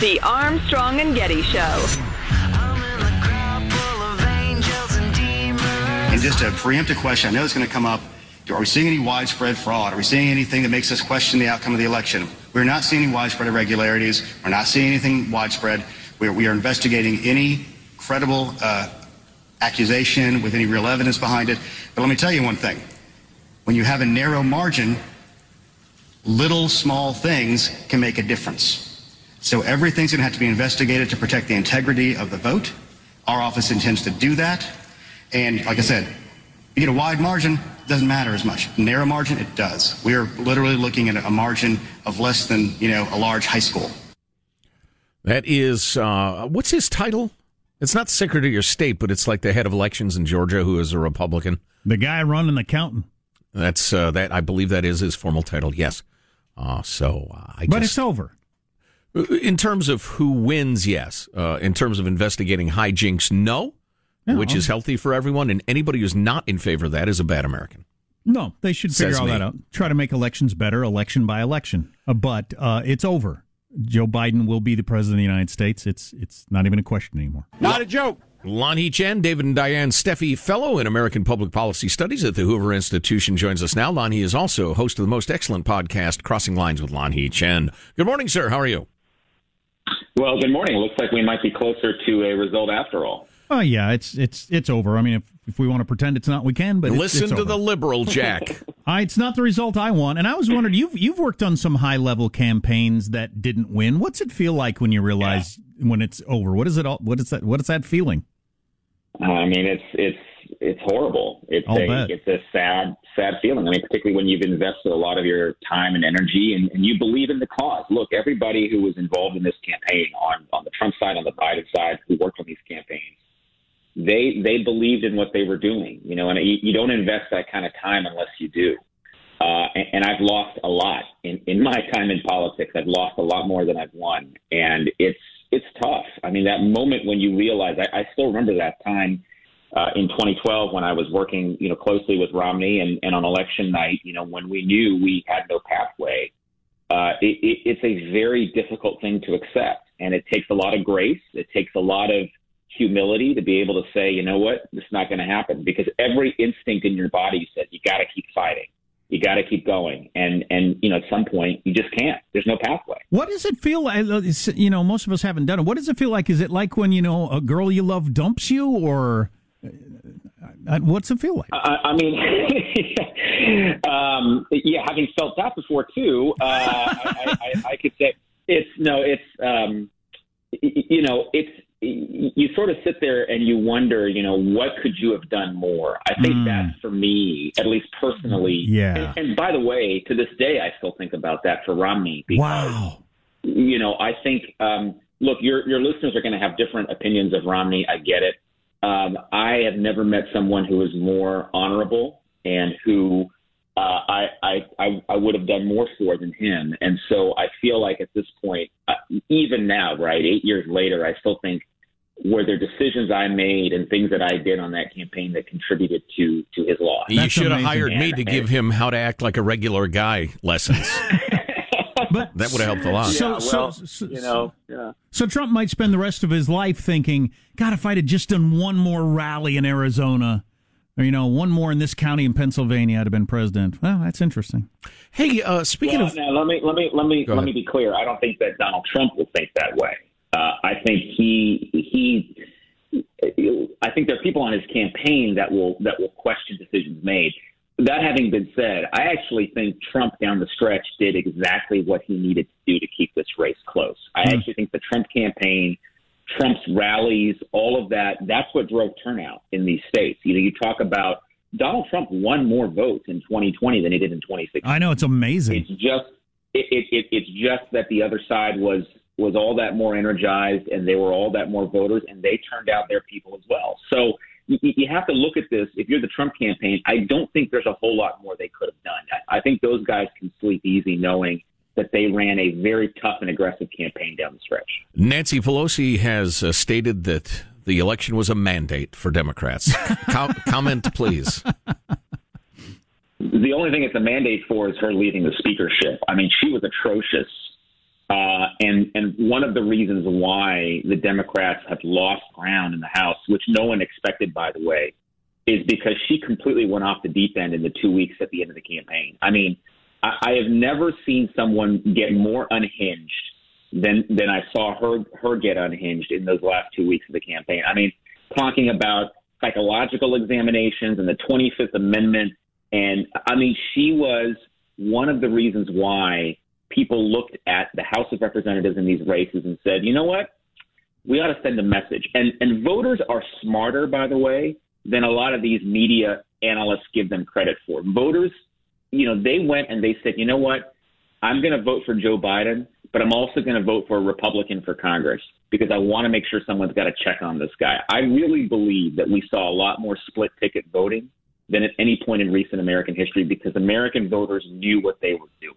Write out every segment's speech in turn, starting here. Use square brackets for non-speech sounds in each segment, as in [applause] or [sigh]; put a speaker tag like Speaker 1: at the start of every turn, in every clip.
Speaker 1: The Armstrong and Getty Show.
Speaker 2: And just a preemptive question, I know it's going to come up. Are we seeing any widespread fraud? Are we seeing anything that makes us question the outcome of the election? We're not seeing any widespread irregularities. We're not seeing anything widespread. We are, we are investigating any credible uh, accusation with any real evidence behind it. But let me tell you one thing. When you have a narrow margin, little small things can make a difference. So everything's going to have to be investigated to protect the integrity of the vote. Our office intends to do that. And like I said, you get a wide margin, it doesn't matter as much. Narrow margin, it does. We are literally looking at a margin of less than, you know, a large high school.
Speaker 3: That is, uh, what's his title? It's not Secretary of State, but it's like the head of elections in Georgia who is a Republican.
Speaker 4: The guy running the counting.
Speaker 3: That's uh, that. I believe that is his formal title. Yes. Uh, so uh, I.
Speaker 4: But
Speaker 3: just,
Speaker 4: it's over.
Speaker 3: In terms of who wins, yes. Uh, in terms of investigating hijinks, no.
Speaker 4: Yeah,
Speaker 3: which is healthy for everyone, and anybody who's not in favor of that is a bad American.
Speaker 4: No, they should figure
Speaker 3: Says
Speaker 4: all
Speaker 3: me.
Speaker 4: that out. Try to make elections better, election by election. Uh, but uh, it's over. Joe Biden will be the president of the United States. It's it's not even a question anymore.
Speaker 3: Not a joke. Lanhee Chen, David and Diane Steffy Fellow in American Public Policy Studies at the Hoover Institution joins us now. Lanhee is also host of the most excellent podcast, Crossing Lines with Lanhee Chen. Good morning, sir. How are you?
Speaker 5: Well, good morning. Looks like we might be closer to a result after all.
Speaker 4: Oh yeah, it's it's it's over. I mean, if, if we want to pretend it's not, we can. But it's-
Speaker 3: Listen
Speaker 4: it's
Speaker 3: to
Speaker 4: over.
Speaker 3: the liberal, Jack. [laughs]
Speaker 4: I, it's not the result I want. And I was wondering, you've you've worked on some high level campaigns that didn't win. What's it feel like when you realize when it's over? What is it all? What is that? What is that feeling?
Speaker 5: I mean, it's it's it's horrible. It's
Speaker 4: I'll
Speaker 5: a
Speaker 4: bet.
Speaker 5: it's a sad sad feeling. I mean, particularly when you've invested a lot of your time and energy and, and you believe in the cause. Look, everybody who was involved in this campaign on on the Trump side, on the Biden side, who worked on these campaigns, they they believed in what they were doing. You know, and you, you don't invest that kind of time unless you do. Uh, and, and I've lost a lot in, in my time in politics. I've lost a lot more than I've won, and it's it's tough. I mean, that moment when you realize, I, I still remember that time uh, in 2012 when I was working, you know, closely with Romney, and, and on election night, you know, when we knew we had no pathway. Uh, it, it, it's a very difficult thing to accept, and it takes a lot of grace. It takes a lot of humility to be able to say, you know what, this is not going to happen because every instinct in your body says you got to keep fighting. You got to keep going, and and you know at some point you just can't. There's no pathway.
Speaker 4: What does it feel like? You know, most of us haven't done it. What does it feel like? Is it like when you know a girl you love dumps you, or uh, what's it feel like?
Speaker 5: I, I mean, [laughs] um, yeah, having felt that before too, uh, I, I, I, could say it's no, it's um, you know, it's you sort of sit there and you wonder, you know, what could you have done more? I think mm. that for me, at least personally,
Speaker 4: yeah.
Speaker 5: And, and, by the way, to this day, I still think about that for Romney.
Speaker 4: Because, wow.
Speaker 5: You know, I think. Um, look, your your listeners are going to have different opinions of Romney. I get it. Um, I have never met someone who is more honorable and who uh, I, I, I, I would have done more for than him. And so I feel like at this point, uh, even now, right, eight years later, I still think were there decisions I made and things that I did on that campaign that contributed to to his loss.
Speaker 3: You should have hired me to give him how to act like a regular guy lessons. [laughs] but that would have helped a lot.
Speaker 5: So, yeah, well, so, so, you know, yeah.
Speaker 4: So Trump might spend the rest of his life thinking, "God, if I'd have just done one more rally in Arizona." Or, you know, one more in this county in Pennsylvania, I'd have been president. Well, that's interesting.
Speaker 3: Hey, uh, speaking
Speaker 5: well,
Speaker 3: of,
Speaker 5: now let me let me let me let me be clear. I don't think that Donald Trump will think that way. Uh, I think he he. I think there are people on his campaign that will that will question decisions made. That having been said, I actually think Trump down the stretch did exactly what he needed to do to keep this race close. I mm. actually think the Trump campaign, Trump's rallies, all of that, that's what drove turnout in these states. You know, you talk about Donald Trump won more votes in 2020 than he did in 2016.
Speaker 4: I know it's amazing.
Speaker 5: It's just it, it, it, it's just that the other side was was all that more energized and they were all that more voters and they turned out their people as well. So you, you have to look at this. If you're the Trump campaign, I don't think there's a whole lot more they could have done. I, I think those guys can sleep easy knowing that they ran a very tough and aggressive campaign down the stretch.
Speaker 3: Nancy Pelosi has uh, stated that the election was a mandate for Democrats. [laughs] Com- comment, please.
Speaker 5: The only thing it's a mandate for is her leaving the speakership. I mean, she was atrocious uh, and and one of the reasons why the Democrats have lost ground in the House, which no one expected, by the way, is because she completely went off the deep end in the two weeks at the end of the campaign. I mean, I, I have never seen someone get more unhinged than than I saw her her get unhinged in those last two weeks of the campaign. I mean, talking about psychological examinations and the 25th Amendment, and I mean, she was one of the reasons why people looked at the House of Representatives in these races and said, you know what? We ought to send a message. And and voters are smarter, by the way, than a lot of these media analysts give them credit for. Voters, you know, they went and they said, you know what? I'm going to vote for Joe Biden, but I'm also going to vote for a Republican for Congress because I want to make sure someone's got to check on this guy. I really believe that we saw a lot more split ticket voting than at any point in recent American history because American voters knew what they were doing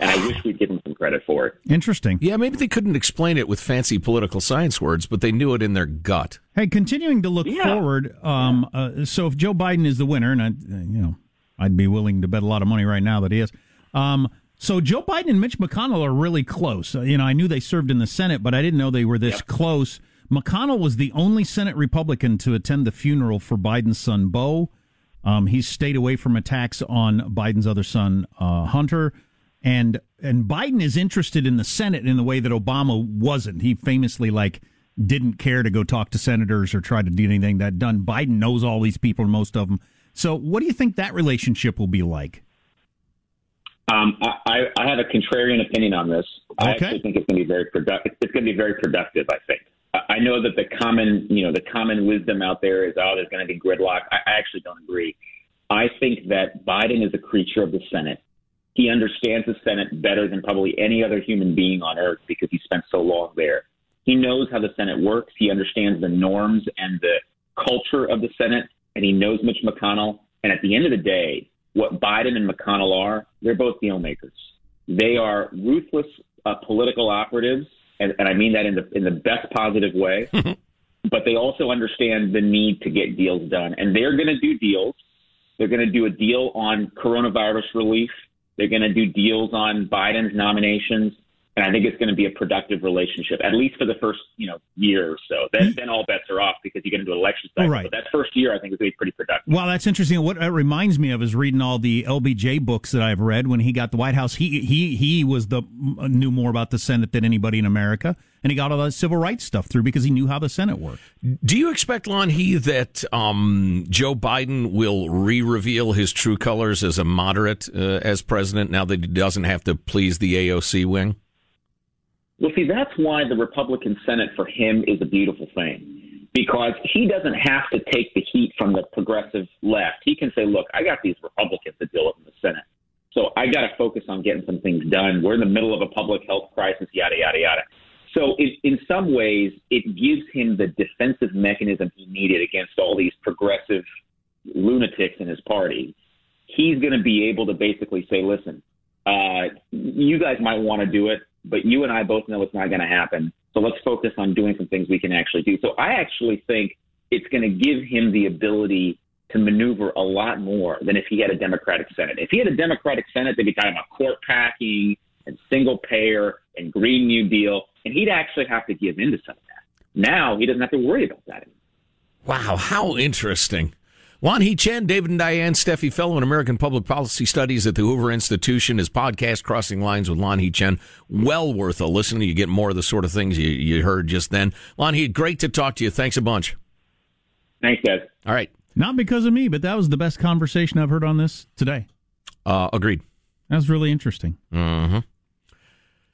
Speaker 5: and I wish we'd give them some credit for it.
Speaker 4: Interesting.
Speaker 3: Yeah, maybe they couldn't explain it with fancy political science words, but they knew it in their gut.
Speaker 4: Hey, continuing to look yeah. forward. Um, uh, so if Joe Biden is the winner, and I, you know, I'd be willing to bet a lot of money right now that he is. Um, so Joe Biden and Mitch McConnell are really close. Uh, you know, I knew they served in the Senate, but I didn't know they were this yep. close. McConnell was the only Senate Republican to attend the funeral for Biden's son Beau. Um, he's stayed away from attacks on Biden's other son, uh, Hunter and and Biden is interested in the Senate in the way that Obama wasn't. He famously like didn't care to go talk to senators or try to do anything that done. Biden knows all these people, most of them. So, what do you think that relationship will be like?
Speaker 5: Um, I, I have a contrarian opinion on this. Okay. I actually think it's going to be very productive. It's going to be very productive. I think. I know that the common, you know, the common wisdom out there is, oh, there's going to be gridlock. I actually don't agree. I think that Biden is a creature of the Senate. He understands the Senate better than probably any other human being on earth because he spent so long there. He knows how the Senate works. He understands the norms and the culture of the Senate, and he knows Mitch McConnell. And at the end of the day, what Biden and McConnell are, they're both deal makers. They are ruthless uh, political operatives, and, and I mean that in the in the best positive way. [laughs] but they also understand the need to get deals done, and they're going to do deals. They're going to do a deal on coronavirus relief. They're going to do deals on Biden's nominations, and and I think it's going to be a productive relationship, at least for the first you know year or so. Then, then all bets are off because you get into an election cycle.
Speaker 4: Right.
Speaker 5: But that first year, I think is going to be pretty productive.
Speaker 4: Well, that's interesting. What it reminds me of is reading all the LBJ books that I've read. When he got the White House, he he he was the knew more about the Senate than anybody in America, and he got all the civil rights stuff through because he knew how the Senate worked.
Speaker 3: Do you expect, Lanhee, that um, Joe Biden will re-reveal his true colors as a moderate uh, as president now that he doesn't have to please the AOC wing?
Speaker 5: Well, see, that's why the Republican Senate for him is a beautiful thing because he doesn't have to take the heat from the progressive left. He can say, look, I got these Republicans to deal with in the Senate. So I got to focus on getting some things done. We're in the middle of a public health crisis, yada, yada, yada. So it, in some ways, it gives him the defensive mechanism he needed against all these progressive lunatics in his party. He's going to be able to basically say, listen, uh, you guys might want to do it, but you and I both know it's not going to happen. So let's focus on doing some things we can actually do. So I actually think it's going to give him the ability to maneuver a lot more than if he had a Democratic Senate. If he had a Democratic Senate, they'd be talking about court packing and single payer and Green New Deal, and he'd actually have to give in to some of that. Now he doesn't have to worry about that anymore.
Speaker 3: Wow, how interesting. Lanhee Chen, David and Diane Steffy, fellow in American Public Policy Studies at the Hoover Institution. His podcast, Crossing Lines with Lanhee Chen, well worth a listen. You get more of the sort of things you, you heard just then. Lanhee, great to talk to you. Thanks a bunch.
Speaker 5: Thanks, guys.
Speaker 3: All right.
Speaker 4: Not because of me, but that was the best conversation I've heard on this today.
Speaker 3: Uh, agreed.
Speaker 4: That was really interesting.
Speaker 3: Mm-hmm.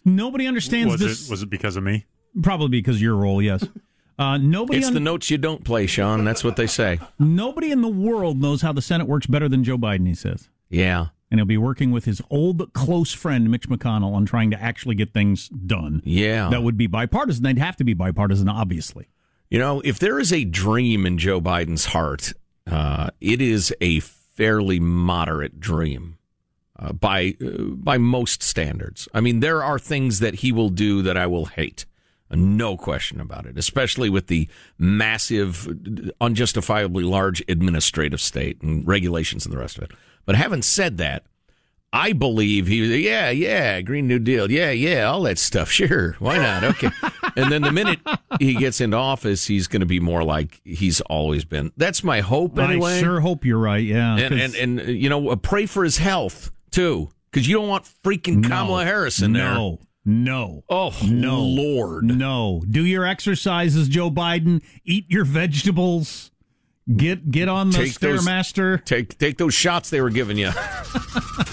Speaker 4: Nobody understands
Speaker 6: was
Speaker 4: this.
Speaker 6: It, was it because of me?
Speaker 4: Probably because of your role, yes. [laughs] Uh, nobody.
Speaker 3: It's
Speaker 4: un-
Speaker 3: the notes you don't play, Sean. That's what they say.
Speaker 4: Nobody in the world knows how the Senate works better than Joe Biden. He says.
Speaker 3: Yeah.
Speaker 4: And he'll be working with his old close friend Mitch McConnell on trying to actually get things done.
Speaker 3: Yeah.
Speaker 4: That would be bipartisan. They'd have to be bipartisan, obviously.
Speaker 3: You know, if there is a dream in Joe Biden's heart, uh, it is a fairly moderate dream uh, by uh, by most standards. I mean, there are things that he will do that I will hate. No question about it, especially with the massive, unjustifiably large administrative state and regulations and the rest of it. But having said that, I believe he, yeah, yeah, Green New Deal, yeah, yeah, all that stuff. [laughs] Sure, why not? Okay. and then the minute he gets into office, he's going to be more like he's always been. That's my hope, anyway.
Speaker 4: I sure hope you're right. Yeah,
Speaker 3: and and, and you know, uh, pray for his health too, because you don't want freaking
Speaker 4: no,
Speaker 3: Kamala Harris in there.
Speaker 4: No, no.
Speaker 3: Oh,
Speaker 4: no.
Speaker 3: Lord.
Speaker 4: No. Do your exercises, Joe Biden. Eat your vegetables. Get get on the
Speaker 3: take
Speaker 4: stairmaster.
Speaker 3: Those, take take those shots they were giving you. [laughs]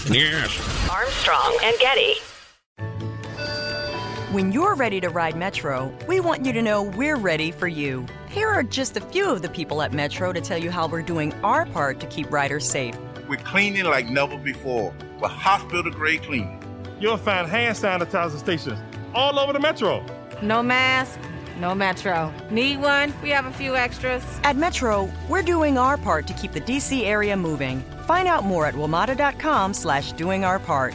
Speaker 3: yes.
Speaker 1: Armstrong and Getty.
Speaker 7: When you're ready to ride Metro, we want you to know we're ready for you. Here are just a few of the people at Metro to tell you how we're doing our part to keep riders safe.
Speaker 8: We're cleaning like never before with hospital grade cleaning.
Speaker 9: You'll find hand sanitizer stations all over the metro.
Speaker 10: No mask, no Metro. Need one? We have a few extras.
Speaker 7: At Metro, we're doing our part to keep the DC area moving. Find out more at WMATA.com slash doing our part.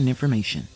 Speaker 11: information.